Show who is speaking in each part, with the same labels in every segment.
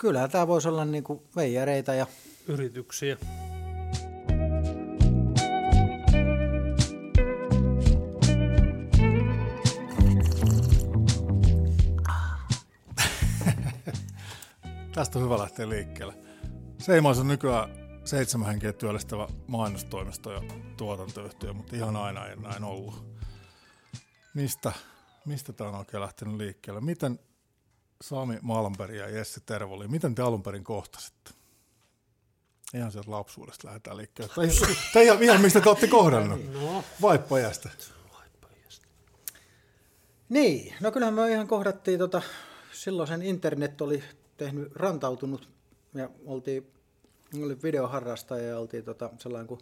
Speaker 1: kyllähän tämä voisi olla niin kuin veijareita ja
Speaker 2: Yrityksiä.
Speaker 3: Tästä on hyvä lähteä liikkeelle. Seimaus on nykyään seitsemän henkeä työllistävä mainostoimisto ja tuotantoyhtiö, mutta ihan aina ei näin ollut. Mistä, mistä tämä on oikein lähtenyt liikkeelle? Miten Sami Malmberg ja Jesse Tervoli, miten te alun perin kohtasitte? Ihan sieltä lapsuudesta lähdetään liikkeelle. Tai, tai ihan, ihan mistä te olette kohdannut?
Speaker 2: No,
Speaker 3: Vaippajasta.
Speaker 1: Niin, no kyllähän me ihan kohdattiin, tota, silloin sen internet oli tehnyt, rantautunut ja oltiin, oli videoharrastaja ja oltiin tota, sellainen kuin,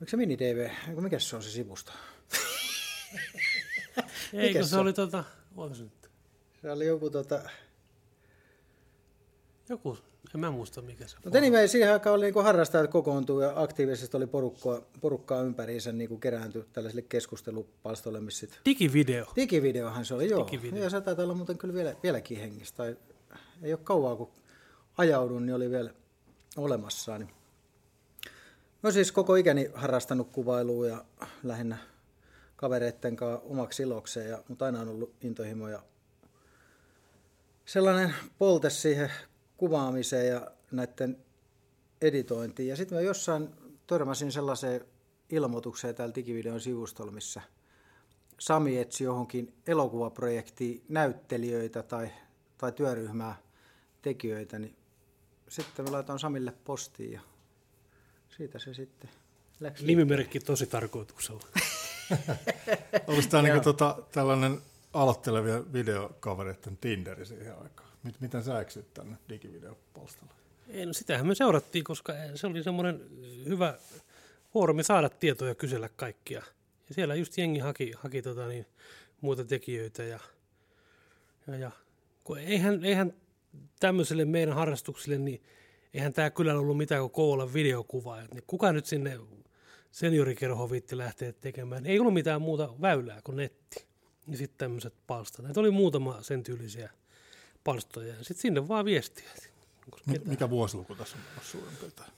Speaker 1: oliko se mini-TV, mikä se on se sivusto?
Speaker 2: eikö
Speaker 1: se
Speaker 2: se
Speaker 1: on?
Speaker 2: oli tota, oliko se nyt?
Speaker 1: Se oli joku tota,
Speaker 2: Joku, en mä muista mikä se
Speaker 1: Mutta anyway, siihen aikaan oli niinku harrastajat kokoontuu ja aktiivisesti oli porukkaa, porukkaa ympäriinsä niinku kerääntyi tällaisille keskustelupalstoille, missä sit...
Speaker 2: Digivideo.
Speaker 1: Digivideohan se oli, joo.
Speaker 2: Digivideo.
Speaker 1: Ja se taitaa olla muuten kyllä vielä, vieläkin hengissä. Tai ei ole kauaa, kun ajaudun, niin oli vielä olemassa. Niin. Mä siis koko ikäni harrastanut kuvailua ja lähinnä kavereitten kanssa omaksi ilokseen, ja, mutta aina on ollut intohimo ja sellainen polte siihen kuvaamiseen ja näiden editointiin. Ja sitten mä jossain törmäsin sellaiseen ilmoitukseen täällä digivideon sivustolla, missä Sami etsi johonkin elokuvaprojektiin näyttelijöitä tai, tai työryhmää tekijöitä, niin sitten mä laitoin Samille postiin ja siitä se sitten läksi.
Speaker 2: Nimimerkki tosi tarkoituksella.
Speaker 3: Oliko tämä niinku tota, tällainen aloittelevia videokavereiden Tinderi siihen aikaan? Mit, miten sä eksyt tänne digivideopalstalle?
Speaker 2: Ei, no sitähän me seurattiin, koska se oli semmoinen hyvä foorumi saada tietoja ja kysellä kaikkia. Ja siellä just jengi haki, haki tota niin, muita tekijöitä ja, ja, ja kun eihän, eihän tämmöiselle meidän harrastukselle, niin eihän tämä kyllä ollut mitään kuin koolla videokuvaajat. Niin kuka nyt sinne seniorikerhoon viitti lähteä tekemään? Ei ollut mitään muuta väylää kuin netti. Ja sitten tämmöiset palstat. Näitä oli muutama sen tyylisiä palstoja. Ja sitten sinne vaan viestiä.
Speaker 3: Mikä vuosiluku tässä on menossa suurin piirtein?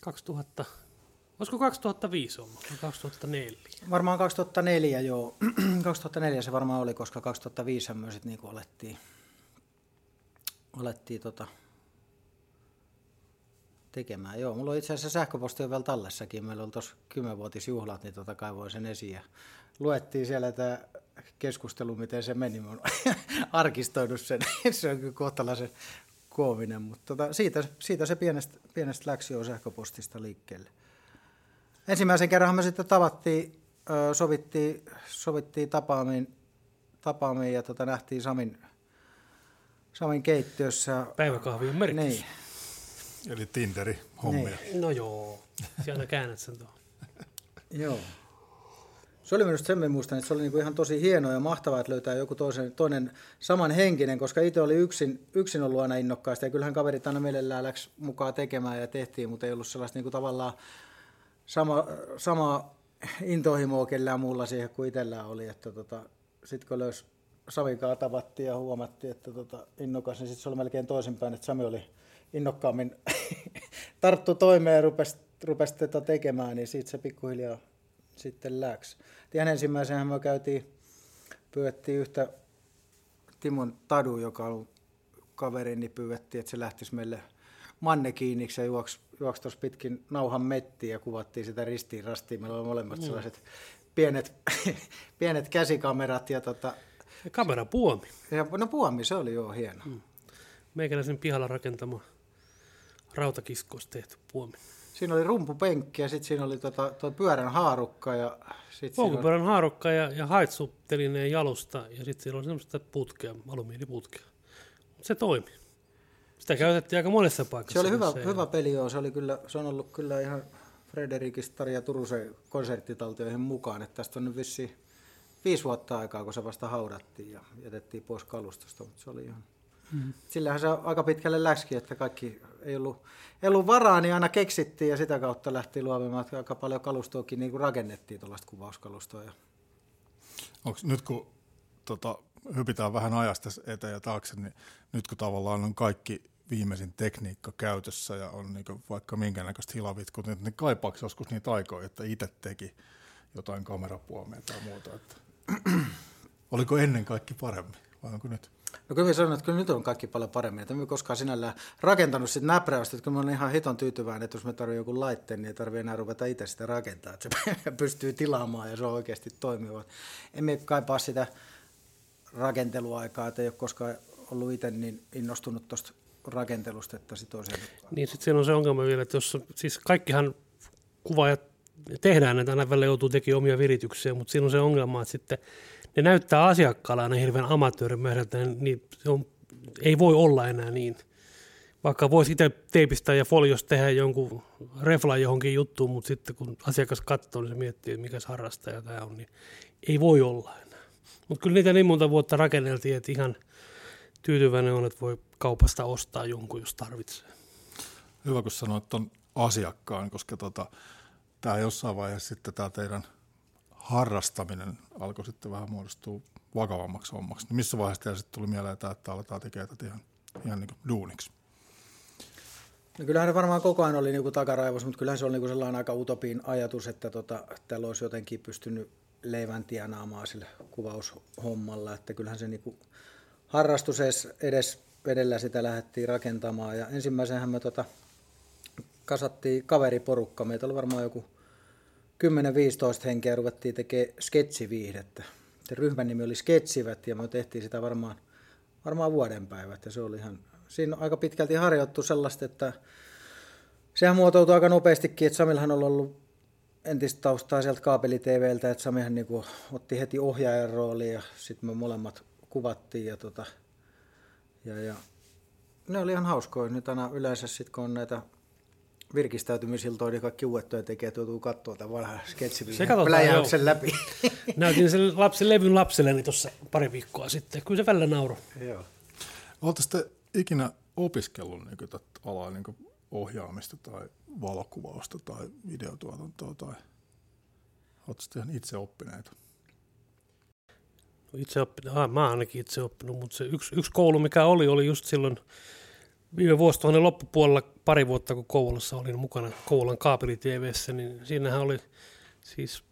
Speaker 2: 2000, olisiko 2005 ollut vai 2004?
Speaker 1: Varmaan 2004, joo. 2004 se varmaan oli, koska 2005 me sitten niinku alettiin, alettiin tota tekemään. Joo, mulla on itse asiassa sähköposti on vielä tallessakin. Meillä oli tuossa 10-vuotisjuhlat, niin tota kaivoin sen esiin ja luettiin siellä tämä keskustelu, miten se meni. Mä arkistoinut sen. se on kyllä kohtalaisen koominen, mutta tota, siitä, siitä se pienestä, pienestä läksi jo sähköpostista liikkeelle. Ensimmäisen kerran me sitten tavattiin, sovittiin, sovittiin tapaamiin, tapaamiin ja tota, nähtiin Samin, Samin keittiössä.
Speaker 2: Päiväkahvi on merkitys.
Speaker 1: Niin,
Speaker 3: Eli Tinderi hommia.
Speaker 1: Niin.
Speaker 2: No joo, siellä käännät sen tuohon.
Speaker 1: joo. Se oli minusta sen, muistan, että se oli niinku ihan tosi hienoa ja mahtavaa, että löytää joku toisen, toinen samanhenkinen, koska itse oli yksin, yksin ollut aina innokkaasti ja kyllähän kaverit aina mielellään läks mukaan tekemään ja tehtiin, mutta ei ollut sellaista niinku tavallaan sama, sama intohimoa kellään muulla siihen kuin itsellään oli, että tota, sitten kun löysi Samin kanssa tavattiin ja huomattiin, että tota, innokas, niin sitten se oli melkein toisinpäin, että Sami oli innokkaammin tarttu toimeen ja rupesi, rupesi tätä tekemään, niin siitä se pikkuhiljaa sitten läks. Ihan ensimmäisenhän me käytiin, pyydettiin yhtä Timon Tadu, joka on kaveri, niin pyydettiin, että se lähtisi meille mannekiiniksi ja juoksi, juoksi tuossa pitkin nauhan mettiin ja kuvattiin sitä ristiin rastiin. Meillä oli molemmat sellaiset pienet, pienet käsikamerat ja, tota,
Speaker 2: Ja kamera puomi.
Speaker 1: ja no puomi, se oli joo hieno. Mm.
Speaker 2: Meikäläisen pihalla rakentama rautakiskoista tehty puomi.
Speaker 1: Siinä oli rumpupenkki ja sitten siinä oli tota, toi pyörän haarukka ja sitten siinä oli,
Speaker 2: Polkupyörän haarukka ja, ja haitsuttelineen jalusta ja sitten siellä oli semmoista putkea, alumiiniputkea. Se toimi. Sitä käytettiin aika monessa paikassa.
Speaker 1: se oli hyvä,
Speaker 2: ei
Speaker 1: hyvä peli joo, se, oli kyllä, se on ollut kyllä ihan Frederikista ja Turusen konserttitaltioihin mukaan, että tästä on nyt vissiin viisi vuotta aikaa, kun se vasta haudattiin ja jätettiin pois kalustosta, mutta se oli ihan... Mm. Sillähän se aika pitkälle läski, että kaikki ei ollut, ei ollut varaa, niin aina keksittiin ja sitä kautta lähti luovimaan, aika paljon kalustoakin niin kuin rakennettiin tuollaista kuvauskalustoa. Ja...
Speaker 3: Nyt kun tota, hypitään vähän ajasta eteen ja taakse, niin nyt kun tavallaan on kaikki viimeisin tekniikka käytössä ja on niin vaikka minkä näköistä hilavitkut, niin kaipaako joskus niitä aikoja, että itse teki jotain kamerapuomia tai muuta. Että oliko ennen kaikki paremmin vai onko nyt?
Speaker 1: No kyllä sanon, että kyllä nyt on kaikki paljon paremmin. Että mä koskaan sinällään rakentanut sitä näpräystä, että kyllä mä olen ihan hiton tyytyväinen, että jos me tarvitsee joku laitteen, niin ei tarvitse enää ruveta itse sitä rakentaa, että se pystyy tilaamaan ja se on oikeasti toimiva. Emme kaipaa sitä rakenteluaikaa, että ei ole koskaan ollut itse niin innostunut tuosta rakentelusta, että sit on
Speaker 2: Niin sitten siinä on se ongelma vielä, että jos, siis kaikkihan kuvaajat tehdään näitä, aina välillä joutuu tekemään omia virityksiä, mutta siinä on se ongelma, että sitten ne näyttää asiakkaalle aina hirveän amatöörimäärältä, niin se on, ei voi olla enää niin. Vaikka voisi itse teipistä ja folios tehdä jonkun refla johonkin juttuun, mutta sitten kun asiakas katsoo, niin se miettii, että mikä harrastaja tämä on, niin ei voi olla enää. Mutta kyllä niitä niin monta vuotta rakenneltiin, että ihan tyytyväinen on, että voi kaupasta ostaa jonkun, jos tarvitsee.
Speaker 3: Hyvä, kun sanoit tuon asiakkaan, koska tota, tämä jossain vaiheessa sitten tämä teidän harrastaminen alkoi sitten vähän muodostua vakavammaksi hommaksi. Niin missä vaiheessa teillä sitten tuli mieleen, että, että aletaan tekemään tätä ihan, ihan niin duuniksi?
Speaker 1: No kyllähän varmaan koko ajan oli niin takaraivos, mutta kyllähän se oli niin sellainen aika utopiin ajatus, että tota, täällä olisi jotenkin pystynyt leivän tienaamaan sillä kuvaushommalla, että kyllähän se niin harrastus edes vedellä sitä lähdettiin rakentamaan ja ensimmäisenhän me tota, kasattiin kaveriporukka, meitä oli varmaan joku 10-15 henkeä ruvettiin tekemään sketsiviihdettä. Se ryhmän nimi oli Sketsivät ja me tehtiin sitä varmaan, varmaan vuodenpäivät ja se oli ihan, siinä on aika pitkälti harjoittu sellaista, että sehän muotoutui aika nopeastikin, että Samilhan on ollut entistä taustaa sieltä kaapeli-TVltä, että Samihan niin kuin otti heti ohjaajan rooliin ja sitten me molemmat kuvattiin ja, tota, ja, ja ne oli ihan hauskoja. Nyt aina yleensä sitten kun on näitä virkistäytymisiltoja, niin kaikki uudet tekijät joutuu katsoa tämän vanhan sketsipläjäyksen läpi.
Speaker 2: Näytin sen lapsen levyn lapselleni tuossa pari viikkoa sitten. Kyllä se välillä nauro.
Speaker 3: Joo. Oletteko ikinä opiskellut niin kuin, alaa niin kuin ohjaamista tai valokuvausta tai videotuotantoa tai oletteko ihan itse oppineita?
Speaker 2: Itse oppinut, ah, mä ainakin itse oppinut, mutta se yksi, yksi koulu mikä oli, oli just silloin viime vuosituhannen loppupuolella pari vuotta, kun Kouvolassa olin mukana Kouvolan kaapeli niin siinähän oli siis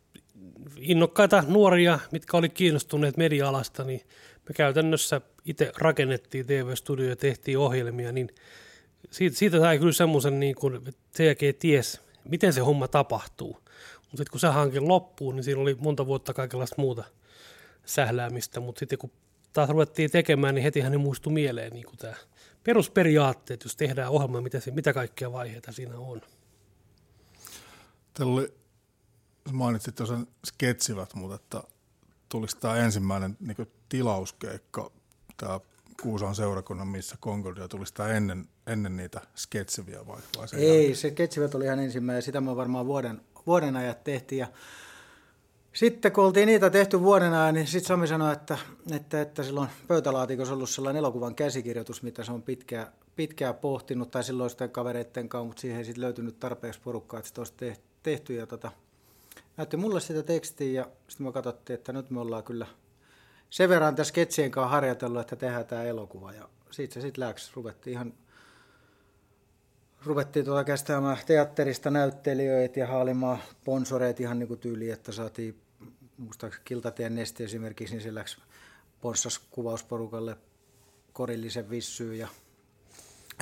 Speaker 2: innokkaita nuoria, mitkä oli kiinnostuneet media-alasta, niin me käytännössä itse rakennettiin TV-studio ja tehtiin ohjelmia, niin siitä, siitä sai kyllä semmoisen, niin kuin, että se jälkeen ties, miten se homma tapahtuu. Mutta sitten kun se hanke loppuu, niin siinä oli monta vuotta kaikenlaista muuta sähläämistä, mutta sitten kun taas ruvettiin tekemään, niin hetihän ne muistui mieleen niin kuin tämä perusperiaatteet, jos tehdään ohjelma, mitä, se, mitä kaikkia vaiheita siinä on.
Speaker 3: Teillä oli, mainitsit sen sketsivät, mutta että tulisi tämä ensimmäinen niin tilauskeikka, tämä Kuusan seurakunnan, missä Concordia tulisi tämä ennen, ennen niitä sketsiviä vai, vai
Speaker 1: Ei, jälkeen? se sketsivät oli ihan ensimmäinen, sitä me varmaan vuoden, vuoden ajat tehtiin ja sitten kun oltiin niitä tehty vuoden ajan, niin sitten Sami sanoi, että, että, että silloin pöytälaatikossa ollut sellainen elokuvan käsikirjoitus, mitä se on pitkään, pitkään pohtinut, tai silloin sitten kavereitten kanssa, mutta siihen ei sitten löytynyt tarpeeksi porukkaa, että sitä olisi tehty. Ja tota, näytti mulle sitä tekstiä ja sitten me katsottiin, että nyt me ollaan kyllä sen verran tässä sketsien kanssa harjoitellut, että tehdään tämä elokuva. Ja siitä se sitten läks, ruvettiin ihan ruvettiin tuota teatterista näyttelijöitä ja haalimaan sponsoreita ihan niin kuin tyyliin, että saatiin muistaakseni Kiltatien nesti esimerkiksi, niin se läksi ponssas kuvausporukalle korillisen vissyyn ja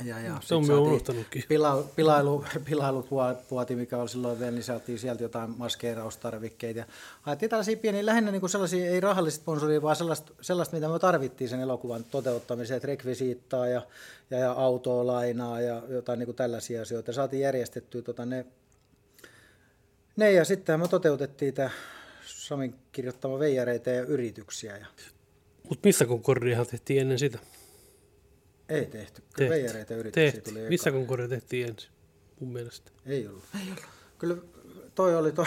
Speaker 2: ja, ja se on unohtanutkin.
Speaker 1: Pila, pilailu, pilailupuoti, mikä oli silloin vielä, niin saatiin sieltä jotain maskeeraustarvikkeita. Ja ajattiin tällaisia pieniä, lähinnä niin kuin sellaisia, ei rahallista sponsoria, vaan sellaista, sellaista, mitä me tarvittiin sen elokuvan toteuttamiseen, että rekvisiittaa ja, ja, ja autoa lainaa ja jotain niin kuin tällaisia asioita. Saatiin järjestettyä tota, ne, ne, ja sitten me toteutettiin tämä Samin kirjoittama veijareita ja yrityksiä. Ja...
Speaker 2: Mutta missä Concordiahan tehtiin ennen sitä?
Speaker 1: Ei tehty. Kyllä veijareita yrityksiä tehti. tuli
Speaker 2: Missä Concordia tehtiin ensin, mun mielestä?
Speaker 1: Ei ollut. Ei ollut. Kyllä toi oli toi.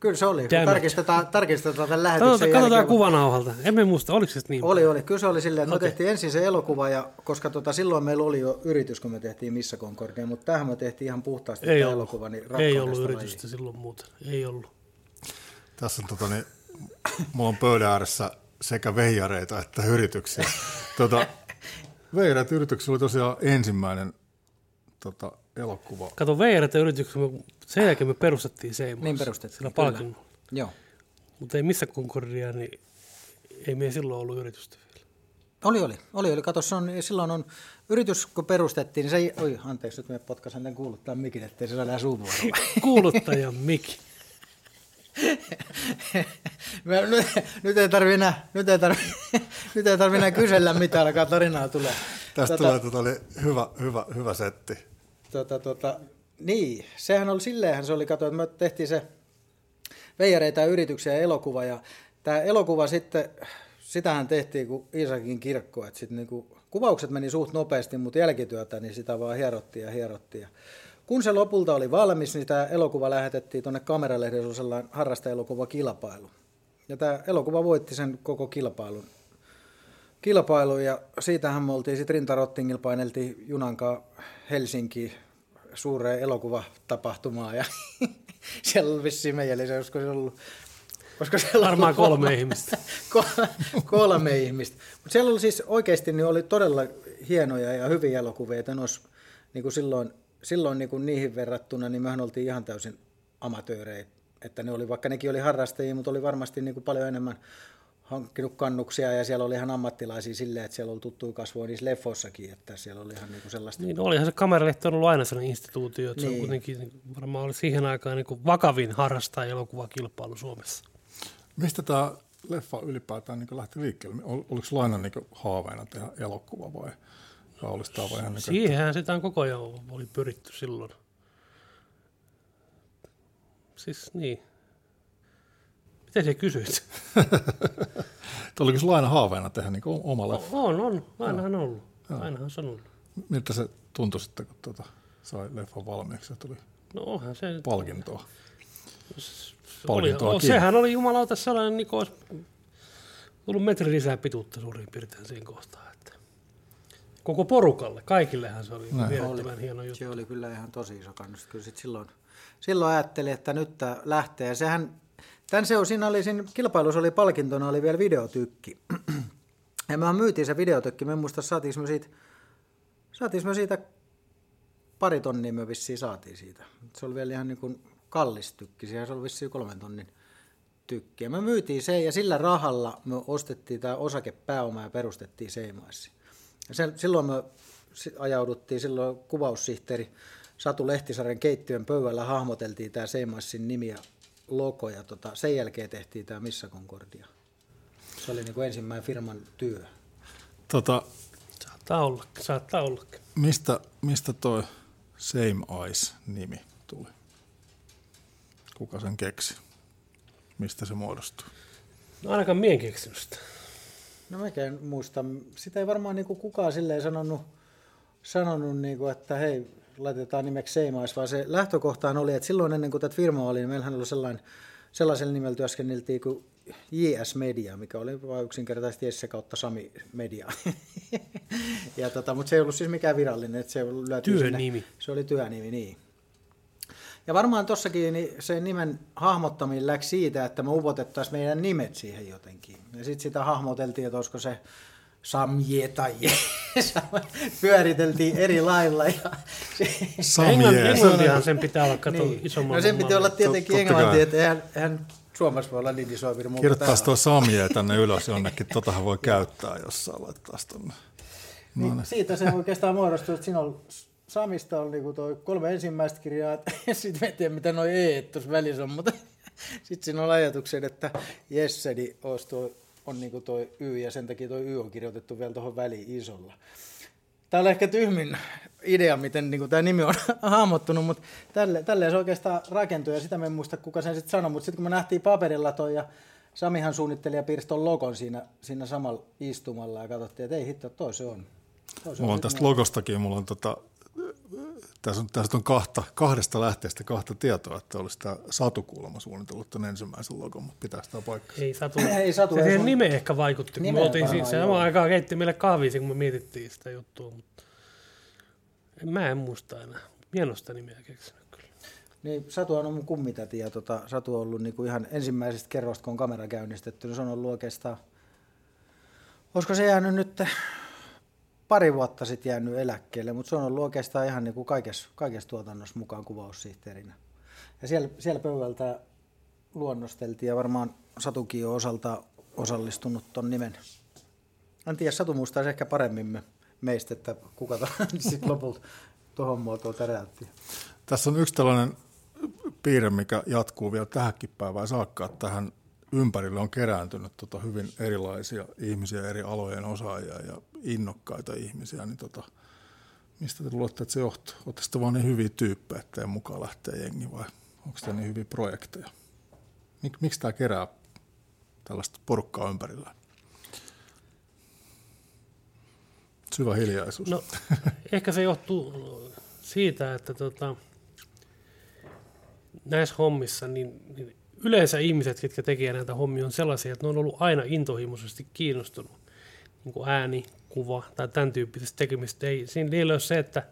Speaker 1: Kyllä se oli. Tarkistetaan, tarkistetaan tämän lähetyksen
Speaker 2: Katsotaan, katsotaan kuvanauhalta. Emme muista, oliko se niin?
Speaker 1: Oli, oli. Kyllä se oli silleen, että okay. me tehtiin ensin se elokuva, ja, koska tota, silloin meillä oli jo yritys, kun me tehtiin Missä Concordia, mutta tähän me tehtiin ihan puhtaasti
Speaker 2: Ei
Speaker 1: ollut. elokuva. Niin
Speaker 2: Ei ollut yritystä lajiin. silloin muuta. Ei ollut.
Speaker 3: Tässä on tota, niin, mulla on pöydän ääressä sekä veijareita että yrityksiä. Tota, veijareita yrityksessä oli tosiaan ensimmäinen tota, elokuva.
Speaker 2: Kato, Veijareita yrityksen, sen jälkeen me perustettiin Seimas.
Speaker 1: Niin perustettiin,
Speaker 2: Sillä
Speaker 1: kyllä.
Speaker 2: palkinnolla.
Speaker 1: Joo.
Speaker 2: Mutta ei missä Concordia, niin ei meillä silloin ollut yritystä vielä.
Speaker 1: Oli, oli. Oli, oli. Kato, se on, silloin on yritys, kun perustettiin, niin se ei, oi, anteeksi, nyt me potkaisen tämän kuuluttaa mikin, ettei se saada suuvuorolla.
Speaker 2: Kuuluttajan Miki.
Speaker 1: Mä- nyt, nyt, ei tarvi enää, nyt ei tarvi, nyt ei tarvi enää kysellä, mitä alkaa tarinaa tulee.
Speaker 3: Tästä
Speaker 1: Tota-
Speaker 3: tulee tota, oli hyvä, hyvä, hyvä setti.
Speaker 1: Tota, tota, niin, sehän oli silleenhän se oli, kato, että me tehtiin se veijareita ja yrityksiä elokuva, ja tämä elokuva sitten, sitähän tehtiin kuin Iisakin kirkko, että sitten niinku, kuvaukset meni suht nopeasti, mutta jälkityötä, niin sitä vaan hierottiin ja hierottiin. Ja kun se lopulta oli valmis, niin tämä elokuva lähetettiin tuonne kameralehden, se sellainen harrastaelokuvakilpailu. Ja tämä elokuva voitti sen koko kilpailun kilpailu ja siitähän me oltiin sitten Rintarottingilla paineltiin junankaan Helsinkiin suureen elokuvatapahtumaan ja siellä oli vissiin meidän lisäksi, olisiko se ollut Olisiko siellä
Speaker 2: Varmaan
Speaker 1: ollut
Speaker 2: kolme ihmistä.
Speaker 1: Ko- kolme ihmistä. Mutta siellä oli siis oikeasti niin oli todella hienoja ja hyviä elokuvia, että olisi, niin kuin silloin, silloin niin kuin niihin verrattuna, niin mehän oltiin ihan täysin amatöörejä. Että ne oli, vaikka nekin oli harrastajia, mutta oli varmasti niin kuin paljon enemmän hankkinut kannuksia ja siellä oli ihan ammattilaisia silleen, että siellä oli tuttuja kasvoja niissä leffoissakin, että siellä oli ihan niin kuin sellaista.
Speaker 2: Niin olihan se kameralehti ollut aina sellainen instituutio, että niin. se
Speaker 1: Niin.
Speaker 2: on kuitenkin niin varmaan oli siihen aikaan niin kuin vakavin harrastaa elokuvakilpailu Suomessa.
Speaker 3: Mistä tämä leffa ylipäätään niin lähti liikkeelle? Ol- Oliko sulla aina niin haaveena tehdä elokuva vai, vai vaan ihan niin
Speaker 2: Siihenhän sitä on koko ajan oli pyritty silloin. Siis niin. Miten sä kysyit?
Speaker 3: oliko sulla aina haaveena tehdä niin oma leffa?
Speaker 2: On, on. Ainahan ollut. Ainahan se on ollut.
Speaker 3: Miltä se tuntui sitten, kun tuota, sai leffan valmiiksi ja tuli
Speaker 2: No onhan se.
Speaker 3: palkintoa?
Speaker 2: se oli,
Speaker 3: kiinni.
Speaker 2: sehän oli jumalauta sellainen, niin kuin olisi tullut metri lisää pituutta suurin piirtein siinä kohtaa. Koko porukalle, kaikillehan se oli
Speaker 3: Näin.
Speaker 2: mielettömän hieno juttu.
Speaker 1: Se oli kyllä ihan tosi iso kannustus. Kyllä sit silloin, silloin ajattelin, että nyt tämä lähtee. Ja sehän, tämän se, siinä oli, siinä kilpailussa oli palkintona oli vielä videotykki. Ja mehän myytiin se videotykki. Me en muista, saatiinko me siitä, saatiinko me siitä pari tonnia me vissiin saatiin siitä. Se oli vielä ihan niin kuin kallis tykki. Siihen se oli vissiin kolmen tonnin tykki. Ja me myytiin se ja sillä rahalla me ostettiin tämä osakepääoma ja perustettiin Seimaissi. Ja sen, silloin me ajauduttiin, silloin kuvaussihteeri Satu Lehtisarjan keittiön pöydällä hahmoteltiin tämä Seimaissin nimi ja logo ja tota, sen jälkeen tehtiin tämä Missä Concordia. Se oli niin kuin ensimmäinen firman työ.
Speaker 3: Tota,
Speaker 2: Saattaa olla, saattaa olla.
Speaker 3: mistä, mistä toi Same Eyes-nimi tuli? Kuka sen keksi? Mistä se muodostui?
Speaker 2: No ainakaan mien keksinyt sitä.
Speaker 1: No mäkään muista. Sitä ei varmaan niin kukaan silleen sanonut, sanonut niin kuin, että hei, laitetaan nimeksi Seimais, vaan se lähtökohtaan oli, että silloin ennen kuin tätä firmaa oli, niin meillähän oli sellainen, sellaisella nimellä työskenneltiin kuin JS Media, mikä oli vain yksinkertaisesti Jesse kautta Sami Media. ja tota, mutta se ei ollut siis mikään virallinen, että se löytyi
Speaker 2: Työnimi.
Speaker 1: Sinne, se oli työnimi, niin. Ja varmaan tossakin niin se nimen hahmottaminen läksi siitä, että me upotettaisiin meidän nimet siihen jotenkin. Ja sitten sitä hahmoteltiin, että olisiko se Samje tai. Pyöriteltiin eri lailla. Ja
Speaker 3: Samje.
Speaker 2: Englantihan sen pitää olla, kato,
Speaker 1: niin.
Speaker 2: isomman
Speaker 1: No sen piti olla tietenkin englanti, että eihän, eihän Suomessa voi olla niin iso firma.
Speaker 3: Kirjoittaisi tuo Samje tänne ylös jonnekin, totahan voi käyttää jossain laittaisi tonne.
Speaker 1: Niin, siitä se oikeastaan muodostui, että siinä on Samista on niinku toi kolme ensimmäistä kirjaa, sitten en tiedä mitä noi E tuossa välissä on, mutta sitten siinä on ajatuksen, että Jesse niin olisi tuo, on niinku toi Y ja sen takia toi Y on kirjoitettu vielä tuohon väliin isolla. Tämä on ehkä tyhmin idea, miten niin tämä nimi on hahmottunut, mutta tälle, tälleen se oikeastaan rakentui ja sitä me en muista kuka sen sitten sanoi, mutta sitten kun me nähtiin paperilla toi ja Samihan suunnitteli ja piirsi ton logon siinä, siinä samalla istumalla ja katsottiin, että ei hitto, toi se on. Toi se
Speaker 3: Mulla on
Speaker 1: sit
Speaker 3: tästä logostakin, mulla on tota, tässä on, tässä on kahta, kahdesta lähteestä kahta tietoa, että olisi tämä Satu kuulemma suunnitellut tämän ensimmäisen logon, mutta pitää sitä paikkaa.
Speaker 2: Ei Satu.
Speaker 1: Ei Satu,
Speaker 2: se
Speaker 1: ei sun-
Speaker 2: nime ehkä vaikutti, kun me oltiin siinä samaan aikaan keitti meille kahvia, kun me mietittiin sitä juttua, mutta en, mä en muista enää. Mienosta nimeä keksinyt kyllä.
Speaker 1: Niin, Satu on mun kummitäti ja tota, Satu on ollut niinku ihan ensimmäisestä kerrosta, kun on kamera käynnistetty, niin se on ollut oikeastaan Olisiko se jäänyt nyt pari vuotta sitten jäänyt eläkkeelle, mutta se on ollut oikeastaan ihan niin kuin kaikessa, kaikessa tuotannossa mukaan kuvaussihteerinä. Ja siellä, siellä pöydältä luonnosteltiin ja varmaan Satukin on osalta osallistunut ton nimen. En tiedä, Satu muistaisi ehkä paremmin me, meistä, että kuka sitten lopulta tuohon muotoon täräytti.
Speaker 3: Tässä on yksi tällainen piirre, mikä jatkuu vielä tähänkin päivään saakka, tähän ympärille on kerääntynyt tota hyvin erilaisia ihmisiä, eri alojen osaajia ja innokkaita ihmisiä, niin tota, mistä te luulette, että se johtuu? Oletteko te vaan niin hyviä tyyppejä, että mukaan lähtee jengi vai onko tämä niin hyviä projekteja? Mik, miksi tämä kerää tällaista porukkaa ympärillä? Syvä hiljaisuus.
Speaker 2: No, ehkä se johtuu siitä, että tota, näissä hommissa niin, niin yleensä ihmiset, jotka tekevät näitä hommia, on sellaisia, että ne on ollut aina intohimoisesti kiinnostunut niin kuin ääni, kuva tai tämän tyyppisestä tekemistä. Ei, siinä ei ole se, että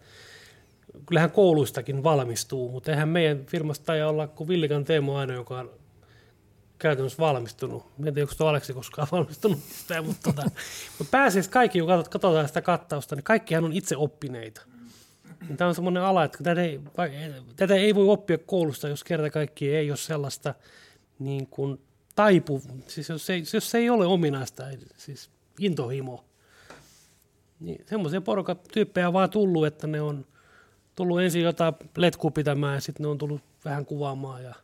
Speaker 2: kyllähän kouluistakin valmistuu, mutta eihän meidän firmasta ei olla kuin Villikan Teemo aina, joka on käytännössä valmistunut. En tiedä, onko tuo Aleksi koskaan valmistunut mutta, tota, mutta kaikki, kun katsotaan sitä kattausta, niin kaikkihan on itse oppineita. Niin tämä on semmoinen ala, että tätä ei, tätä ei voi oppia koulusta, jos kerta kaikki ei ole sellaista niin kuin taipu, siis jos, ei, jos se ei ole ominaista, siis intohimo, niin semmoisia porukat tyyppejä vaan tullut, että ne on tullut ensin jotain letkua pitämään ja sitten ne on tullut vähän kuvaamaan ja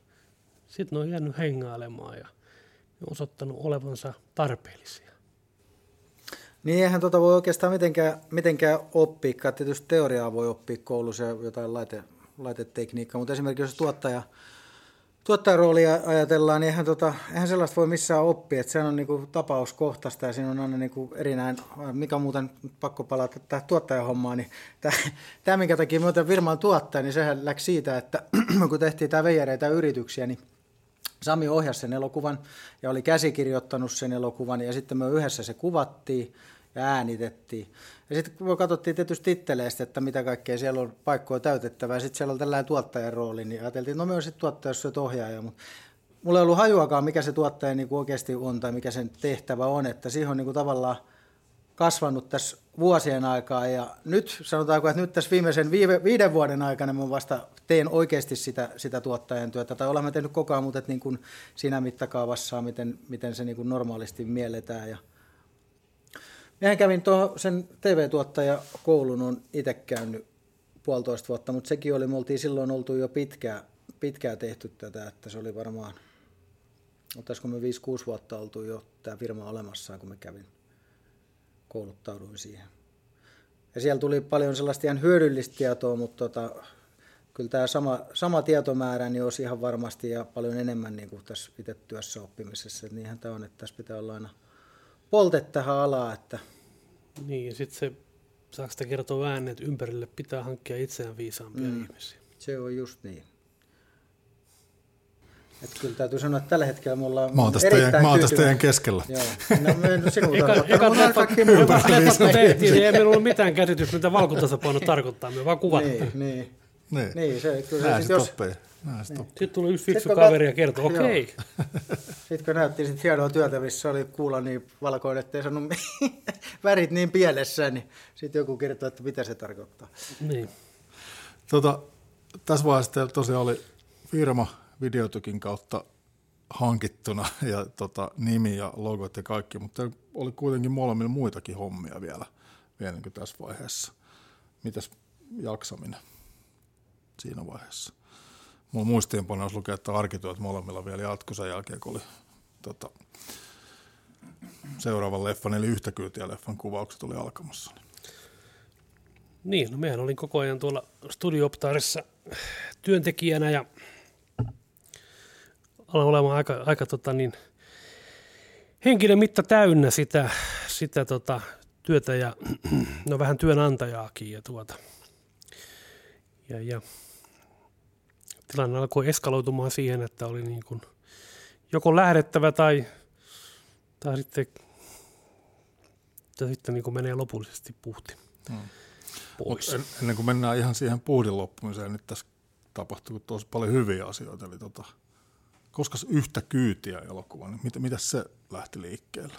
Speaker 2: sitten ne on jäänyt hengailemaan ja osoittanut olevansa tarpeellisia.
Speaker 1: Niin eihän tota voi oikeastaan mitenkään, mitenkään oppia. Tietysti teoriaa voi oppia koulussa jotain laite, laitetekniikkaa, mutta esimerkiksi jos tuottaja, tuottajan roolia ajatellaan, niin eihän, tota, eihän sellaista voi missään oppia. Että sehän on niinku tapauskohtaista ja siinä on aina niinku erinäin, mikä muuten pakko palata tähän tuottajahommaan, niin tämä, minkä takia me otan firman tuottaja, niin sehän läksi siitä, että kun tehtiin tämä veijareita yrityksiä, niin Sami ohjasi sen elokuvan ja oli käsikirjoittanut sen elokuvan ja sitten me yhdessä se kuvattiin äänitettiin. Ja sitten kun katsottiin tietysti titteleistä, että mitä kaikkea siellä on paikkoja täytettävää, sitten siellä on tällainen tuottajan rooli, niin ajateltiin, että no me on tuottaja, jos ohjaaja, mutta mulla ei ollut hajuakaan, mikä se tuottaja niin kuin oikeasti on tai mikä sen tehtävä on, että siihen on niin kuin tavallaan kasvanut tässä vuosien aikaa ja nyt sanotaanko, että nyt tässä viimeisen viime, viiden vuoden aikana mä vasta teen oikeasti sitä, sitä tuottajan työtä, tai olemme tehnyt koko ajan, mutta niin kuin siinä mittakaavassa, miten, miten se niin kuin normaalisti mielletään. Ja Mehän kävin tuo, sen TV-tuottajakoulun, on itse käynyt puolitoista vuotta, mutta sekin oli, me oltiin silloin oltu jo pitkään, pitkään tehty tätä, että se oli varmaan, ottaisiko me 5-6 vuotta oltu jo tämä firma olemassa, kun me kävin, kouluttauduin siihen. Ja siellä tuli paljon sellaista ihan hyödyllistä tietoa, mutta tota, kyllä tämä sama, sama tietomäärä niin olisi ihan varmasti ja paljon enemmän niin kuin tässä itse työssä oppimisessa. Että niinhän tämä on, että tässä pitää olla aina poltet tähän alaan. Että...
Speaker 2: Niin, ja sitten se, saako sitä kertoa ääneen, että ympärille pitää hankkia itseään viisaampia mm. ihmisiä.
Speaker 1: Se on just niin. Että kyllä täytyy sanoa, että tällä hetkellä mulla on
Speaker 3: mä oon tästä teidän, mä oon tästä teidän keskellä.
Speaker 1: Joo. No, me sinulta
Speaker 2: eka, eka leffat, kun tehtiin, niin ei meillä ollut mitään käsitystä, mitä valkotasapaino tarkoittaa, me vaan kuvattiin.
Speaker 1: Niin, niin.
Speaker 3: Niin,
Speaker 1: niin se,
Speaker 3: kyllä Näin se, jos,
Speaker 1: niin.
Speaker 2: Sitten tuli yksi fiksu kaveri ja kertoi, okei. Okay.
Speaker 1: Sitten kun näytti sit hienoa työtä, missä oli kuulla niin valkoinen, ettei sanonut värit niin pielessä, niin sitten joku kertoi, että mitä se tarkoittaa.
Speaker 2: Niin.
Speaker 3: Tota, tässä vaiheessa tosiaan oli firma videotukin kautta hankittuna ja tota, nimi ja logot ja kaikki, mutta oli kuitenkin molemmilla muitakin hommia vielä, vielä niin tässä vaiheessa. Mitäs jaksaminen siinä vaiheessa? Mulla muistiinpanoissa lukee, että arkityöt molemmilla vielä sen jälkeen, kun oli tota, seuraavan leffan, eli yhtä kyytiä leffan kuvaukset oli alkamassa.
Speaker 2: Niin, no mehän olin koko ajan tuolla studiooptaarissa työntekijänä ja aloin olemaan aika, aika tota niin, henkinen mitta täynnä sitä, sitä tota, työtä ja no vähän työnantajaakin ja tuota. Ja, ja tilanne alkoi eskaloitumaan siihen, että oli niin kuin joko lähdettävä tai, tai sitten, tai sitten niin kuin menee lopullisesti puhti hmm. pois.
Speaker 3: en, ennen kuin mennään ihan siihen puhdin loppumiseen, nyt tässä tapahtuu tosi paljon hyviä asioita. Eli tota, koska yhtä kyytiä elokuva, niin mitä, mitä se lähti liikkeelle?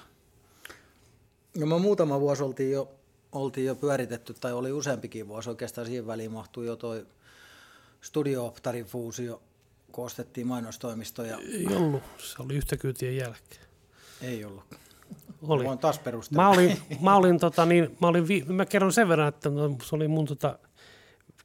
Speaker 1: No me muutama vuosi oltiin jo, oltiin jo pyöritetty, tai oli useampikin vuosi. Oikeastaan siihen väliin mahtui jo toi Studio-Optarin fuusio, kun ostettiin mainostoimistoja.
Speaker 2: Ei ollut, se oli yhtä kyytien jälkeen.
Speaker 1: Ei ollut.
Speaker 2: Oli.
Speaker 1: Voin taas perustella.
Speaker 2: Mä olin, mä olin, tota, niin, mä, olin vi- mä kerron sen verran, että se oli mun tota,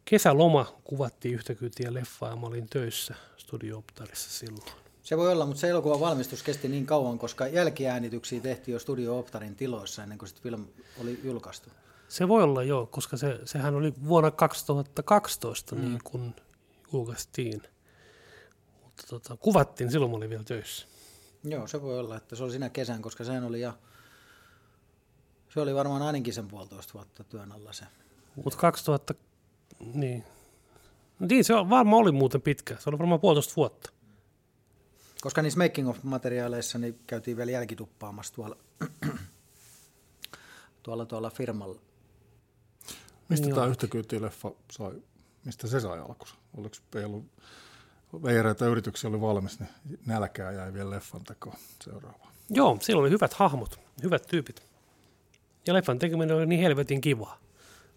Speaker 2: kesäloma, kuvattiin yhtä kyytiä leffaa ja mä olin töissä Studio-Optarissa silloin.
Speaker 1: Se voi olla, mutta se elokuvan valmistus kesti niin kauan, koska jälkiäänityksiä tehtiin jo Studio Optarin tiloissa ennen kuin sit film oli julkaistu.
Speaker 2: Se voi olla joo, koska se, sehän oli vuonna 2012 mm. niin kun julkaistiin. Mutta tota, kuvattiin, silloin mä olin vielä töissä.
Speaker 1: Joo, se voi olla, että se oli sinä kesän, koska sehän oli ja se oli varmaan ainakin sen puolitoista vuotta työn alla se.
Speaker 2: Mutta 2000, niin. Niin, se varmaan oli muuten pitkä. Se oli varmaan puolitoista vuotta.
Speaker 1: Koska niissä making of materiaaleissa niin käytiin vielä jälkituppaamassa tuolla, tuolla, tuolla firmalla.
Speaker 3: Mistä
Speaker 2: Niin
Speaker 3: tämä yhtä leffa sai, mistä se sai alkunsa? Oliko ei ollut veireitä yrityksiä oli valmis, niin nälkää jäi vielä leffan tekoon seuraavaan.
Speaker 2: Joo, siellä oli hyvät hahmot, hyvät tyypit. Ja leffan tekeminen oli niin helvetin kivaa.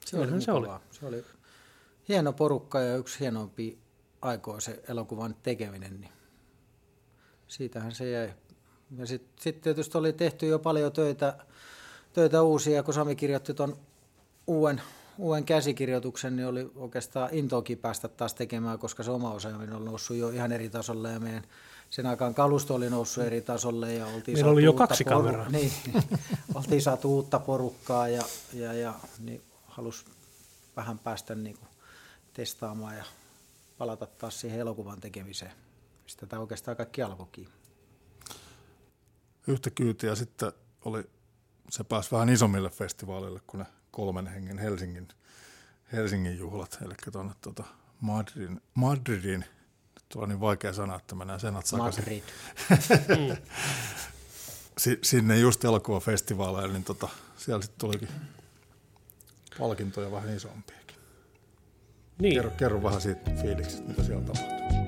Speaker 1: Se oli,
Speaker 2: se
Speaker 1: mukavaa. se oli hieno porukka ja yksi hienompia aikoja se elokuvan tekeminen, niin siitähän se jäi. Ja sitten sit tietysti oli tehty jo paljon töitä, töitä uusia, kun Sami kirjoitti tuon uuden, uuden käsikirjoituksen, niin oli oikeastaan intoakin päästä taas tekemään, koska se oma osaaminen on noussut jo ihan eri tasolle ja meidän sen aikaan kalusto oli noussut eri tasolle ja oltiin
Speaker 2: Meillä oli jo kaksi kameraa.
Speaker 1: Niin, oltiin saatu uutta porukkaa ja, ja, ja niin halus vähän päästä niin kuin testaamaan ja palata taas siihen elokuvan tekemiseen, mistä tämä oikeastaan kaikki alkoikin.
Speaker 3: Yhtä kyytiä sitten oli, se pääsi vähän isommille festivaaleille kuin ne kolmen hengen Helsingin, Helsingin juhlat, eli tuonne tuota Madridin, Madridin, nyt on niin vaikea sanoa, että mennään senat sakaisin.
Speaker 1: Madrid.
Speaker 3: Si- sinne just elokuvafestivaaleille, niin tota, siellä sitten tulikin palkintoja vähän isompiakin.
Speaker 2: Niin,
Speaker 3: Kerro, kerro vähän siitä fiiliksestä, mitä siellä tapahtui.